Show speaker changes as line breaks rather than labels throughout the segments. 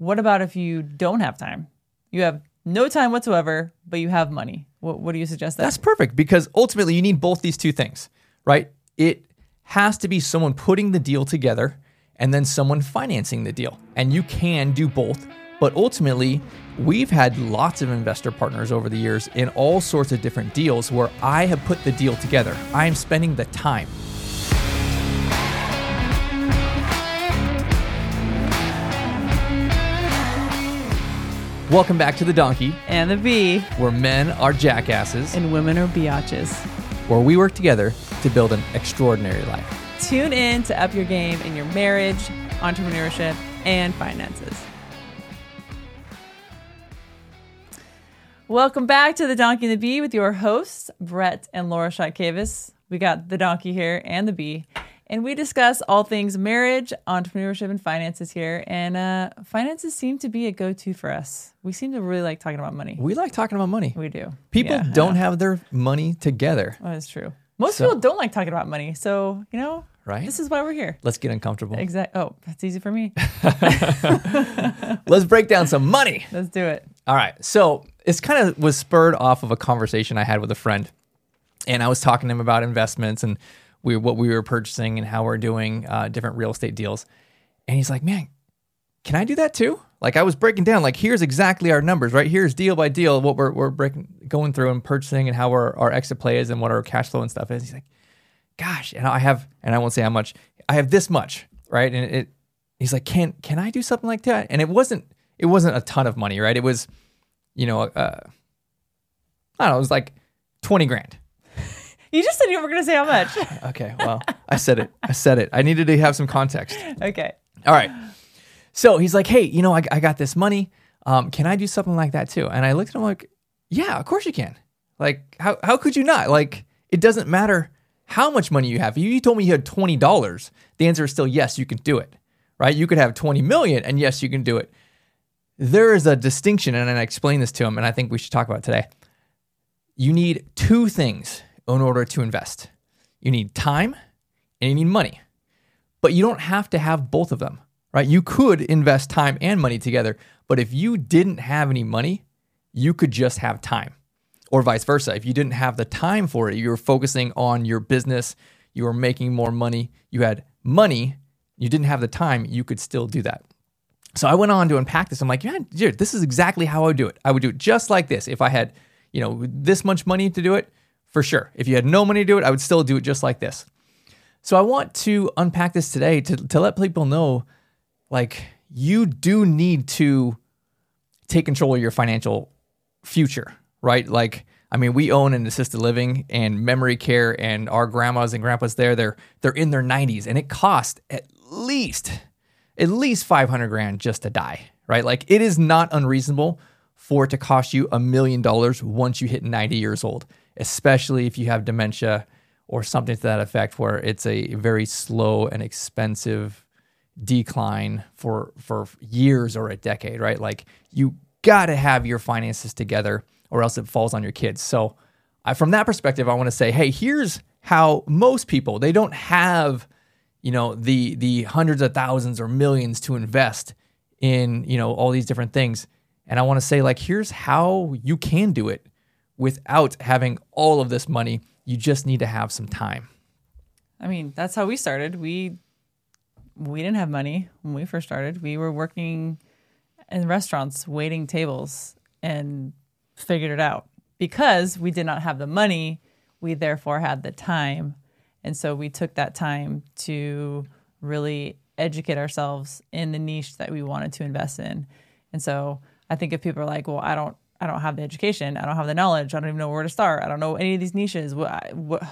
what about if you don't have time? You have no time whatsoever, but you have money. What, what do you suggest? That?
That's perfect because ultimately you need both these two things, right? It has to be someone putting the deal together and then someone financing the deal. And you can do both. But ultimately, we've had lots of investor partners over the years in all sorts of different deals where I have put the deal together. I am spending the time. Welcome back to The Donkey,
and the bee,
where men are jackasses
and women are biatches.
where we work together to build an extraordinary life.
Tune in to up your game in your marriage, entrepreneurship, and finances. Welcome back to the Donkey and the Bee with your hosts, Brett and Laura Chotkevys. We got the donkey here and the bee, and we discuss all things marriage, entrepreneurship, and finances here. And uh, finances seem to be a go to for us. We seem to really like talking about money.
We like talking about money.
We do.
People
Yeah,
don't have their money together,
That is true. Most
So-
people don't like talking about money. So, you know,
right?
this is why we're here.
Let's get uncomfortable.
Exact. Oh, that's easy for me.
Let's break down some money.
Let's do it.
All right. So it's kind of was spurred off of a conversation I had with a friend, and I was talking to him about investments and we what we were purchasing and how we're doing uh, different real estate deals. And he's like, "Man, can I do that too?" Like I was breaking down, like here's exactly our numbers, right? Here's deal by deal what we're we're breaking going through and purchasing and how our our exit play is and what our cash flow and stuff is. He's like, "Gosh," and I have, and I won't say how much. I have this much, right? And it, he's like, "Can can I do something like that?" And it wasn't it wasn't a ton of money, right? It was, you know, uh, I don't know, it was like twenty grand.
You just said you were going to say how much.
Okay, well, I said it. I said it. I needed to have some context.
okay.
All right. So he's like, hey, you know, I, I got this money. Um, can I do something like that too? And I looked at him like, yeah, of course you can. Like, how, how could you not? Like, it doesn't matter how much money you have. If you told me you had $20, the answer is still yes, you can do it, right? You could have 20 million and yes, you can do it. There is a distinction, and I explained this to him, and I think we should talk about it today. You need two things in order to invest you need time and you need money but you don't have to have both of them, right? You could invest time and money together, but if you didn't have any money, you could just have time. Or vice versa. If you didn't have the time for it, you were focusing on your business, you were making more money, you had money, you didn't have the time, you could still do that. So I went on to unpack this. I'm like, yeah, dude, this is exactly how I would do it. I would do it just like this. If I had, you know, this much money to do it, for sure. If you had no money to do it, I would still do it just like this. So I want to unpack this today to, to let people know like you do need to take control of your financial future, right? Like I mean, we own an assisted living and memory care and our grandmas and grandpas there, they're they're in their 90s and it costs at least at least 500 grand just to die, right? Like it is not unreasonable for it to cost you a million dollars once you hit 90 years old, especially if you have dementia or something to that effect where it's a very slow and expensive decline for for years or a decade, right? Like you got to have your finances together or else it falls on your kids. So, I, from that perspective, I want to say, hey, here's how most people they don't have, you know, the the hundreds of thousands or millions to invest in, you know, all these different things. And I want to say, like, here's how you can do it without having all of this money. You just need to have some time.
I mean, that's how we started. We we didn't have money when we first started. We were working in restaurants, waiting tables, and figured it out. Because we did not have the money, we therefore had the time. And so we took that time to really educate ourselves in the niche that we wanted to invest in. And so I think if people are like, well, I don't I don't have the education, I don't have the knowledge, I don't even know where to start, I don't know any of these niches. What, what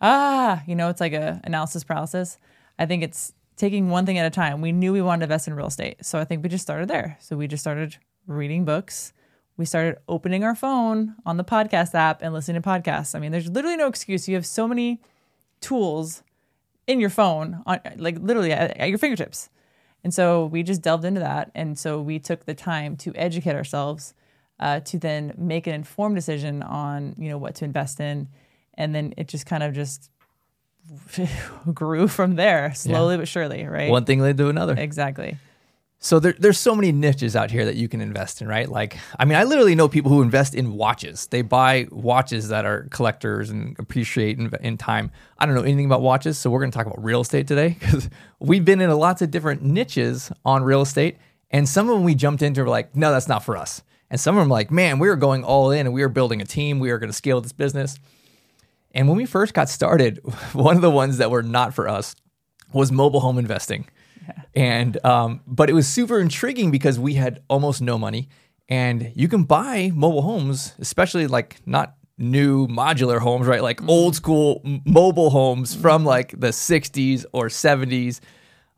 ah, you know, it's like a analysis paralysis. I think it's taking one thing at a time. We knew we wanted to invest in real estate. So I think we just started there. So we just started reading books. We started opening our phone on the podcast app and listening to podcasts. I mean, there's literally no excuse. You have so many tools in your phone, on, like literally at, at your fingertips. And so we just delved into that. And so we took the time to educate ourselves uh, to then make an informed decision on, you know, what to invest in. And then it just kind of just grew from there slowly but surely, right?
One thing led to another.
exactly.
So there, there's so many niches out here that you can invest in, right? Like, I mean, I literally know people who invest in watches. They buy watches that are collectors and appreciate in, in time. I don't know anything about watches, so we're going to talk about real estate today because we've been in lots of different niches on real estate, and some of them we jumped into were like, no, that's not for us. And some of them like, man, we are going all in and we are building a team. We are going to scale this business. And when we first got started, one of the ones that were not for us was mobile home investing. And um, but it was super intriguing because we had almost no money, and you can buy mobile homes, especially like not new modular homes, right? Like old school mobile homes from like the 60s or 70s.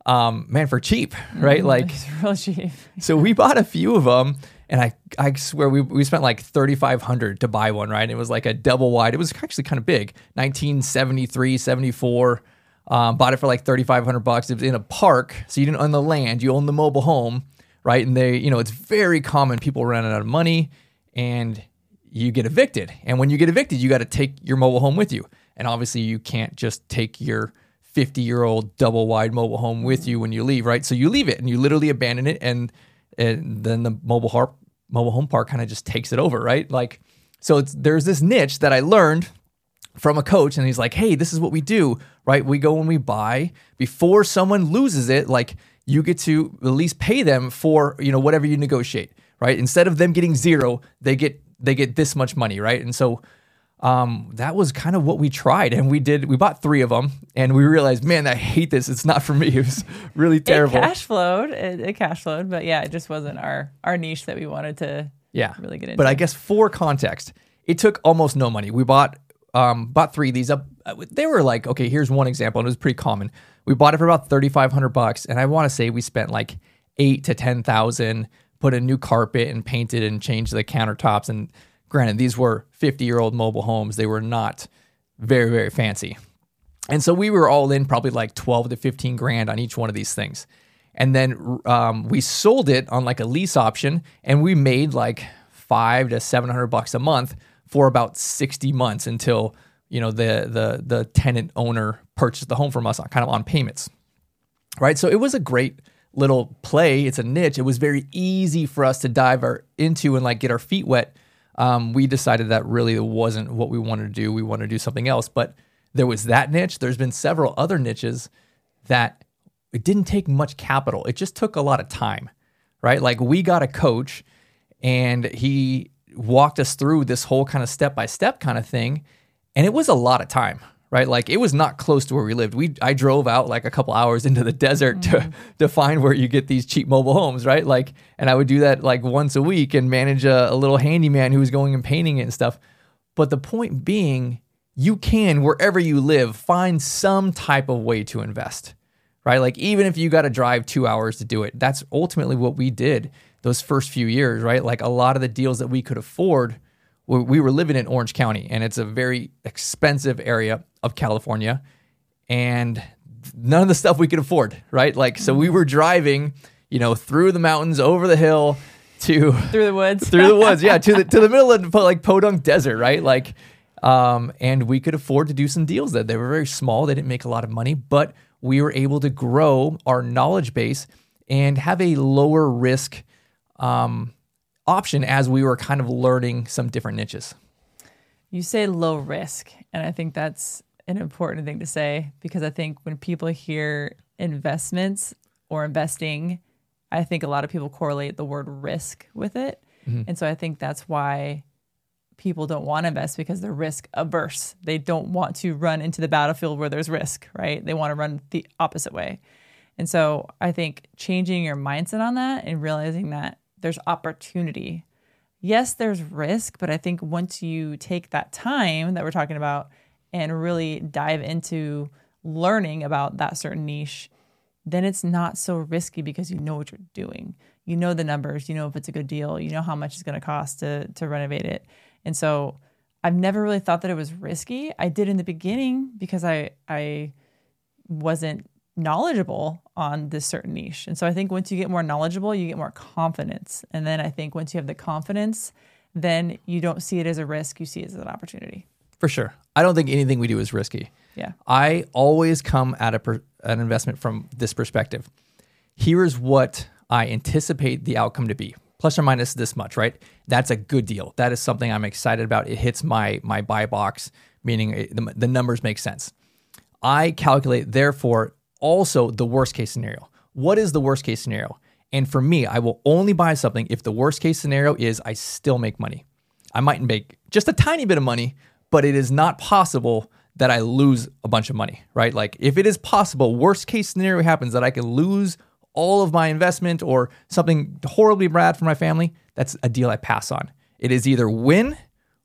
Um, man, for cheap, right? Like
It's real cheap.
so we bought a few of them, and I I swear we, we spent like thirty five hundred to buy one. Right, And it was like a double wide. It was actually kind of big, 1973, 74. Um, bought it for like thirty five hundred bucks. It was in a park, so you didn't own the land, you own the mobile home, right? And they, you know, it's very common people running out of money, and you get evicted. And when you get evicted, you got to take your mobile home with you. And obviously, you can't just take your 50 year old double wide mobile home with you when you leave, right? So you leave it and you literally abandon it, and, and then the mobile harp, mobile home park kind of just takes it over, right? Like, so there's this niche that I learned from a coach, and he's like, "Hey, this is what we do, right? We go and we buy before someone loses it. Like, you get to at least pay them for you know whatever you negotiate, right? Instead of them getting zero, they get they get this much money, right? And so." Um, that was kind of what we tried, and we did. We bought three of them, and we realized, man, I hate this. It's not for me. It was really terrible.
It cash flowed. It, it cash flowed, but yeah, it just wasn't our our niche that we wanted to
yeah,
really get into.
But I guess for context, it took almost no money. We bought um bought three of these up. They were like, okay, here's one example, and it was pretty common. We bought it for about thirty five hundred bucks, and I want to say we spent like eight to ten thousand. Put a new carpet and painted and changed the countertops. And granted, these were fifty year old mobile homes. They were not very very fancy. And so we were all in probably like 12 to 15 grand on each one of these things. And then um, we sold it on like a lease option and we made like five to 700 bucks a month for about 60 months until, you know, the, the, the tenant owner purchased the home from us kind of on payments. Right. So it was a great little play. It's a niche. It was very easy for us to dive our, into and like get our feet wet. Um, we decided that really wasn't what we wanted to do. We wanted to do something else. But there was that niche. There's been several other niches that it didn't take much capital. It just took a lot of time, right? Like we got a coach and he walked us through this whole kind of step by step kind of thing. And it was a lot of time, right? Like it was not close to where we lived. We I drove out like a couple hours into the desert to mm-hmm. to find where you get these cheap mobile homes, right? Like, and I would do that like once a week and manage a, a little handyman who was going and painting it and stuff. But the point being, you can wherever you live find some type of way to invest, right? Like even if you got to drive two hours to do it, that's ultimately what we did those first few years, right? Like a lot of the deals that we could afford we were living in Orange County, and it's a very expensive area of California, and none of the stuff we could afford, right? Like, so we were driving, you know, through the mountains, over the hill, to
through the woods.
through the woods, yeah, to the to the middle of like Podunk Desert, right? Like, um, and we could afford to do some deals that they were very small, they didn't make a lot of money, but we were able to grow our knowledge base and have a lower risk um, option as we were kind of learning some different niches.
You say low risk, and I think that's an important thing to say because I think when people hear investments or investing, I think a lot of people correlate the word risk with it. Mm-hmm. And so I think that's why people don't want to invest because they're risk averse. They don't want to run into the battlefield where there's risk, right? They want to run the opposite way. And so I think changing your mindset on that and realizing that there's opportunity. Yes, there's risk, but I think once you take that time that we're talking about and really dive into learning about that certain niche, then it's not so risky because you know what you're doing. You know the numbers, you know if it's a good deal, you know how much it's going to cost to to renovate it. And so I've never really thought that it was risky. I did in the beginning because I I wasn't knowledgeable on this certain niche. And so I think once you get more knowledgeable, you get more confidence. And then I think once you have the confidence, then you don't see it as a risk, you see it as an opportunity.
For sure. I don't think anything we do is risky.
Yeah.
I always come at a per, an investment from this perspective. Here's what I anticipate the outcome to be plus or minus this much, right? That's a good deal. That is something I'm excited about. It hits my my buy box, meaning it, the, the numbers make sense. I calculate therefore also the worst case scenario. What is the worst case scenario? And for me, I will only buy something if the worst case scenario is I still make money. I might make just a tiny bit of money, but it is not possible that I lose a bunch of money, right? Like if it is possible, worst case scenario happens that I can lose all of my investment or something horribly bad for my family, that's a deal I pass on. It is either win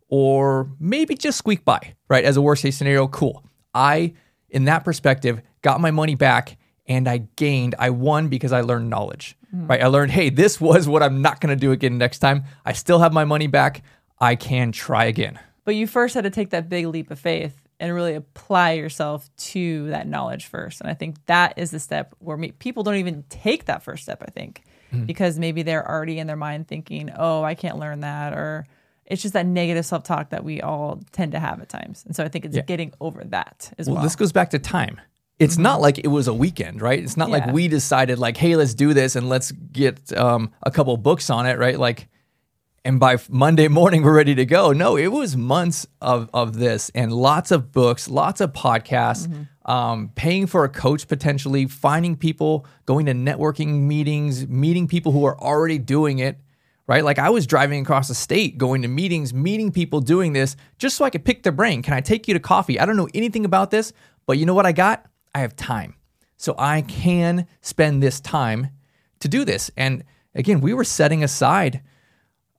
or maybe just squeak by, right? As a worst case scenario, cool. I, in that perspective, got my money back and I gained, I won because I learned knowledge, mm. right? I learned, hey, this was what I'm not going to do again next time. I still have my money back. I can try again.
But you first had to take that big leap of faith and really apply yourself to that knowledge first. And I think that is the step where me, people don't even take that first step, I think, mm. because maybe they're already in their mind thinking, oh, I can't learn that. Or it's just that negative self talk that we all tend to have at times. And so I think it's yeah. getting over that as well.
Well, this goes back to time. It's mm-hmm. not like it was a weekend, right? It's not yeah. like we decided, like, hey, let's do this and let's get um, a couple books on it, right? Like, and by Monday morning we're ready to go. No, it was months of of this and lots of books, lots of podcasts, mm-hmm. um, paying for a coach potentially, finding people, going to networking meetings, meeting people who are already doing it. Right, like I was driving across the state, going to meetings, meeting people doing this, just so I could pick their brain. Can I take you to coffee? I don't know anything about this, but you know what I got? I have time, so I can spend this time to do this. And again, we were setting aside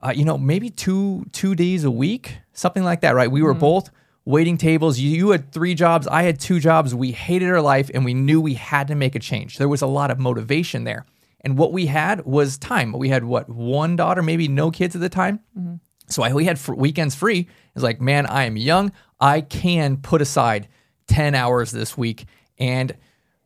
uh, you know, maybe two two days a week, something like that, right? We were mm-hmm. both waiting tables. You, you had three jobs, I had two jobs. We hated our life, and we knew we had to make a change. There was a lot of motivation there, and what we had was time. We had what one daughter, maybe no kids at the time. Mm-hmm. So I, we had fr- weekends free. It's like, man, I am young. I can put aside ten hours this week and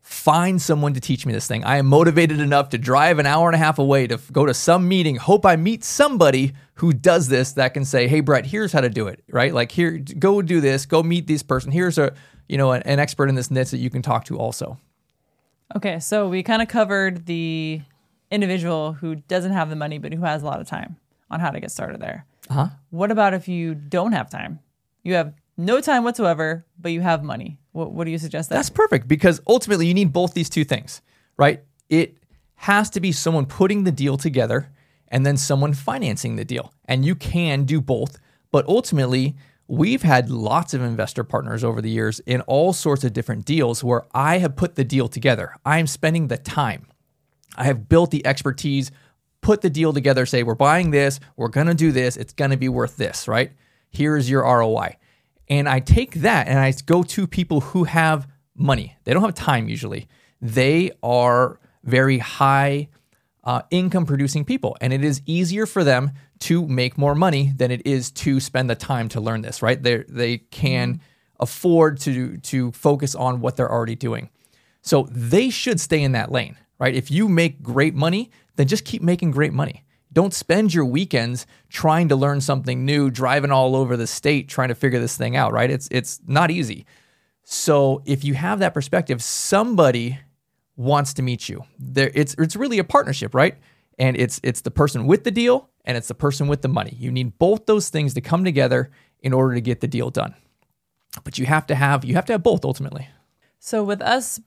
find someone to teach me this thing. I am motivated enough to drive an hour and a half away to go to some meeting, hope I meet somebody who does this that can say, "Hey Brett, here's how to do it." Right? Like here go do this, go meet this person. Here's a, you know, an, an expert in this niche that you can talk to also.
Okay, so we kind of covered the individual who doesn't have the money but who has a lot of time on how to get started there.
Uh-huh.
What about if you don't have time? You have no time whatsoever, but you have money. What, what do you suggest? That?
That's perfect because ultimately you need both these two things, right? It has to be someone putting the deal together and then someone financing the deal. And you can do both, but ultimately, we've had lots of investor partners over the years in all sorts of different deals where I have put the deal together. I am spending the time. I have built the expertise, put the deal together, say, we're buying this, we're going to do this, it's going to be worth this, right? Here's your ROI. And I take that and I go to people who have money. They don't have time usually. They are very high uh, income producing people. And it is easier for them to make more money than it is to spend the time to learn this, right? They they can mm-hmm. afford to to focus on what they're already doing. So they should stay in that lane, right? If you make great money, then just keep making great money. Don't spend your weekends trying to learn something new, driving all over the state trying to figure this thing out, right? It's it's not easy. So if you have that perspective, somebody wants to meet you. There it's it's really a partnership, right? And it's it's the person with the deal and it's the person with the money. You need both those things to come together in order to get the deal done. But you have to have you have to have both ultimately.
So with us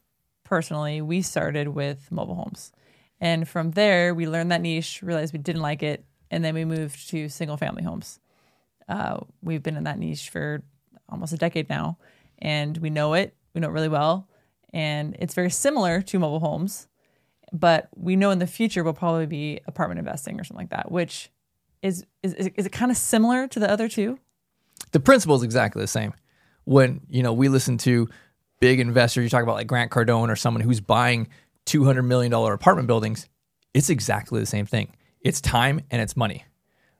personally, we started with mobile homes. And from there, we learned that niche, realized we didn't like it, and then we moved to single family homes. Uh, we've been in that niche for almost a decade now, and we know it. We know it really well, and it's very similar to mobile homes, but we know in the future we'll probably be apartment investing or something like that. Which is is is it kind of similar to the other two?
The principle is exactly the same. When you know we listen to big investors, you talk about like Grant Cardone or someone who's buying $200 million apartment buildings, it's exactly the same thing. It's time and it's money,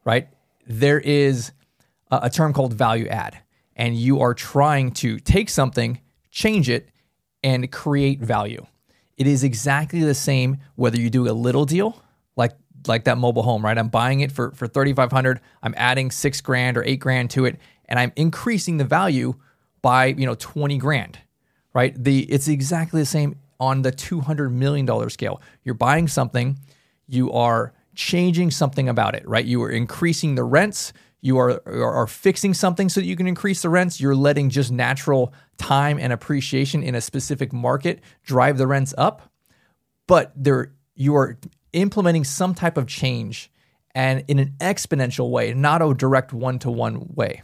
right? There is a, a term called value add, and you are trying to take something, change it, and create value. It is exactly the same whether you do a little deal like like that mobile home, right? I'm buying it for for 3500, I'm adding 6 grand or 8 grand to it and I'm increasing the value by, you know, 20 grand. Right? The it's exactly the same on the $200 million scale. You're buying something, you are changing something about it, right? You are increasing the rents, you are, are fixing something so that you can increase the rents. You're letting just natural time and appreciation in a specific market drive the rents up. But there you are implementing some type of change and in an exponential way, not a direct one to one way.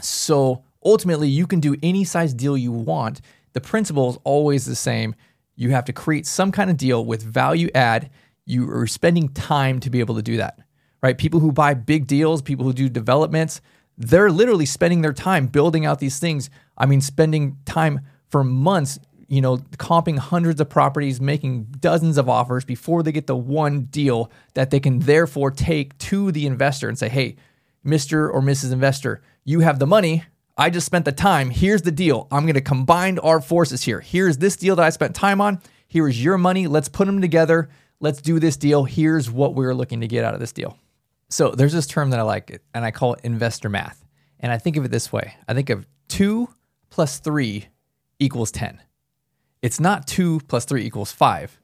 So ultimately, you can do any size deal you want. The principle is always the same. You have to create some kind of deal with value add. You are spending time to be able to do that, right? People who buy big deals, people who do developments, they're literally spending their time building out these things. I mean, spending time for months you know, comping hundreds of properties, making dozens of offers before they get the one deal that they can therefore take to the investor and say, hey, Mr. or Mrs. Investor, you have the money. I just spent the time. Here's the deal. I'm going to combine our forces here. Here's this deal that I spent time on. Here is your money. Let's put them together. Let's do this deal. Here's what we're looking to get out of this deal. So there's this term that I like, and I call it investor math. And I think of it this way I think of two plus three equals 10. It's not two plus three equals five.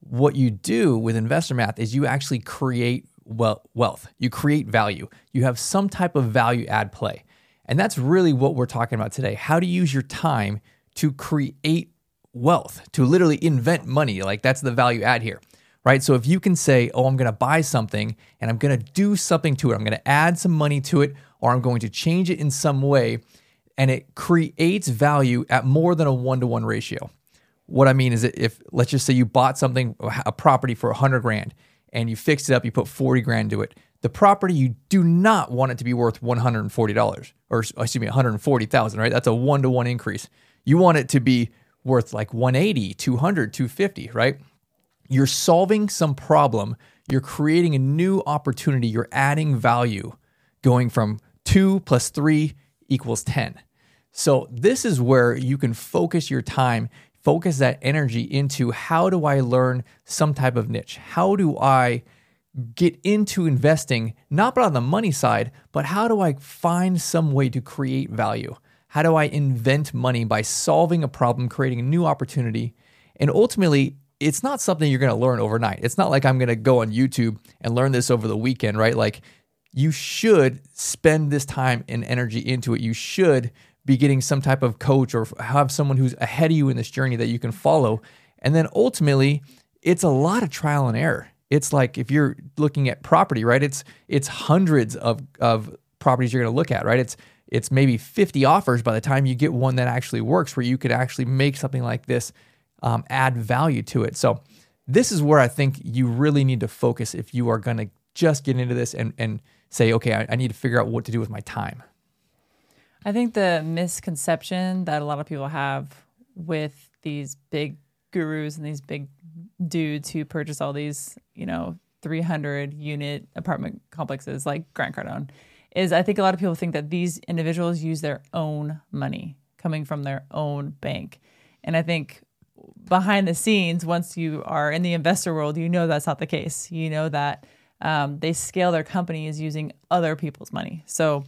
What you do with investor math is you actually create wealth, you create value, you have some type of value add play. And that's really what we're talking about today. How to use your time to create wealth, to literally invent money. Like that's the value add here, right? So if you can say, oh, I'm going to buy something and I'm going to do something to it, I'm going to add some money to it, or I'm going to change it in some way and it creates value at more than a one to one ratio. What I mean is if let's just say you bought something, a property for a hundred grand, and you fixed it up, you put forty grand to it. The property you do not want it to be worth one hundred and forty dollars, or excuse me, one hundred and forty thousand. Right? That's a one to one increase. You want it to be worth like 180, 200, 250, right? You're solving some problem. You're creating a new opportunity. You're adding value, going from two plus three equals 10. So, this is where you can focus your time, focus that energy into how do I learn some type of niche? How do I get into investing, not but on the money side, but how do I find some way to create value? How do I invent money by solving a problem, creating a new opportunity? And ultimately, it's not something you're going to learn overnight. It's not like I'm going to go on YouTube and learn this over the weekend, right? Like you should spend this time and energy into it. You should be getting some type of coach or have someone who's ahead of you in this journey that you can follow. And then ultimately, it's a lot of trial and error. It's like if you're looking at property, right? It's it's hundreds of of properties you're going to look at, right? It's it's maybe 50 offers by the time you get one that actually works where you could actually make something like this um, add value to it. So this is where I think you really need to focus if you are going to just get into this and and say, okay, I, I need to figure out what to do with my time.
I think the misconception that a lot of people have with these big gurus and these big dudes who purchase all these, you know, 300 unit apartment complexes like Grant Cardone is I think a lot of people think that these individuals use their own money coming from their own bank. And I think behind the scenes, once you are in the investor world, you know that's not the case. You know that um, they scale their companies using other people's money. So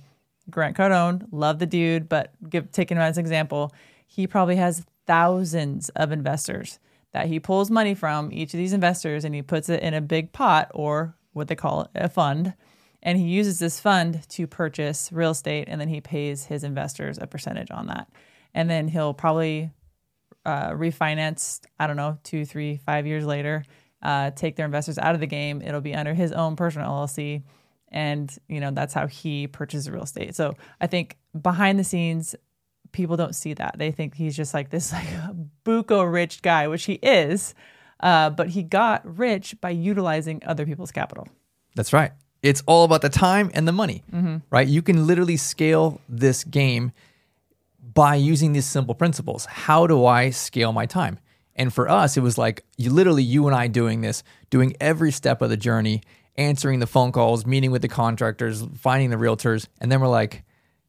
Grant Cardone, love the dude, but give taking him as an example, he probably has thousands of investors that he pulls money from each of these investors and he puts it in a big pot or what they call a fund. And he uses this fund to purchase real estate and then he pays his investors a percentage on that. And then he'll probably uh, refinance, I don't know, two, three, five years later, uh, take their investors out of the game. It'll be under his own personal LLC and you know that's how he purchases real estate so i think behind the scenes people don't see that. They think he's just like this like buco rich guy which he is uh, but he got rich by utilizing other people's capital.
That's right. It's all about the time and the money mm-hmm. right? You can literally scale this game by using these simple principles. How do i scale my time? And for us it was like you literally you and i doing this doing every step of the journey answering the phone calls, meeting with the contractors, finding the realtors, and then we're like,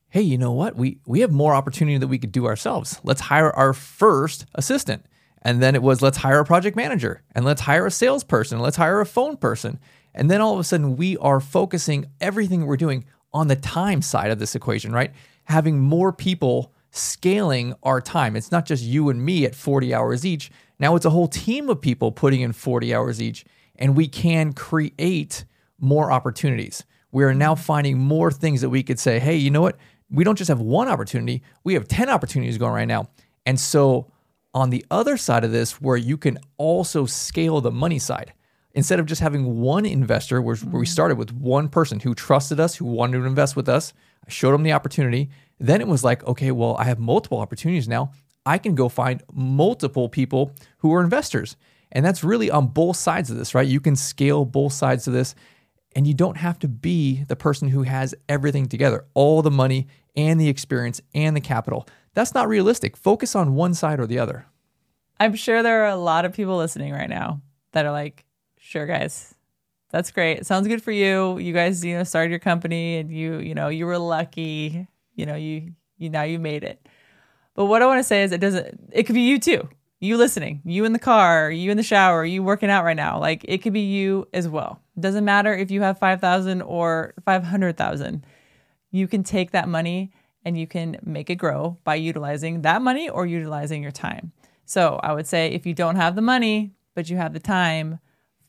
hey, you know what? We we have more opportunity that we could do ourselves. Let's hire our first assistant. And then it was let's hire a project manager and let's hire a salesperson, let's hire a phone person. And then all of a sudden we are focusing everything we're doing on the time side of this equation, right? Having more people scaling our time. It's not just you and me at 40 hours each. Now it's a whole team of people putting in 40 hours each and we can create more opportunities. We are now finding more things that we could say, hey, you know what? We don't just have one opportunity, we have 10 opportunities going right now. And so, on the other side of this, where you can also scale the money side, instead of just having one investor, where, where we mm-hmm. started with one person who trusted us, who wanted to invest with us, I showed them the opportunity. Then it was like, okay, well, I have multiple opportunities now. I can go find multiple people who are investors. And that's really on both sides of this, right? You can scale both sides of this, and you don't have to be the person who has everything together all the money and the experience and the capital. That's not realistic. Focus on one side or the other.
I'm sure there are a lot of people listening right now that are like, sure, guys, that's great. Sounds good for you. You guys, you know, started your company and you, you know, you were lucky. You know, you, you now you made it. But what I want to say is it doesn't, it could be you too. You listening, you in the car, you in the shower, you working out right now. Like it could be you as well. Doesn't matter if you have 5,000 or 500,000. You can take that money and you can make it grow by utilizing that money or utilizing your time. So I would say if you don't have the money, but you have the time,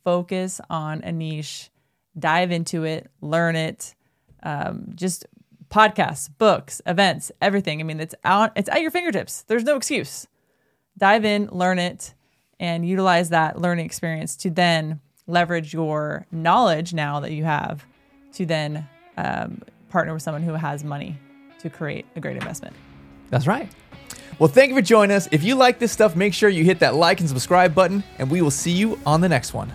focus on a niche, dive into it, learn it. Um, just podcasts, books, events, everything. I mean, it's out, it's at your fingertips. There's no excuse. Dive in, learn it, and utilize that learning experience to then leverage your knowledge now that you have to then um, partner with someone who has money to create a great investment.
That's right. Well, thank you for joining us. If you like this stuff, make sure you hit that like and subscribe button, and we will see you on the next one.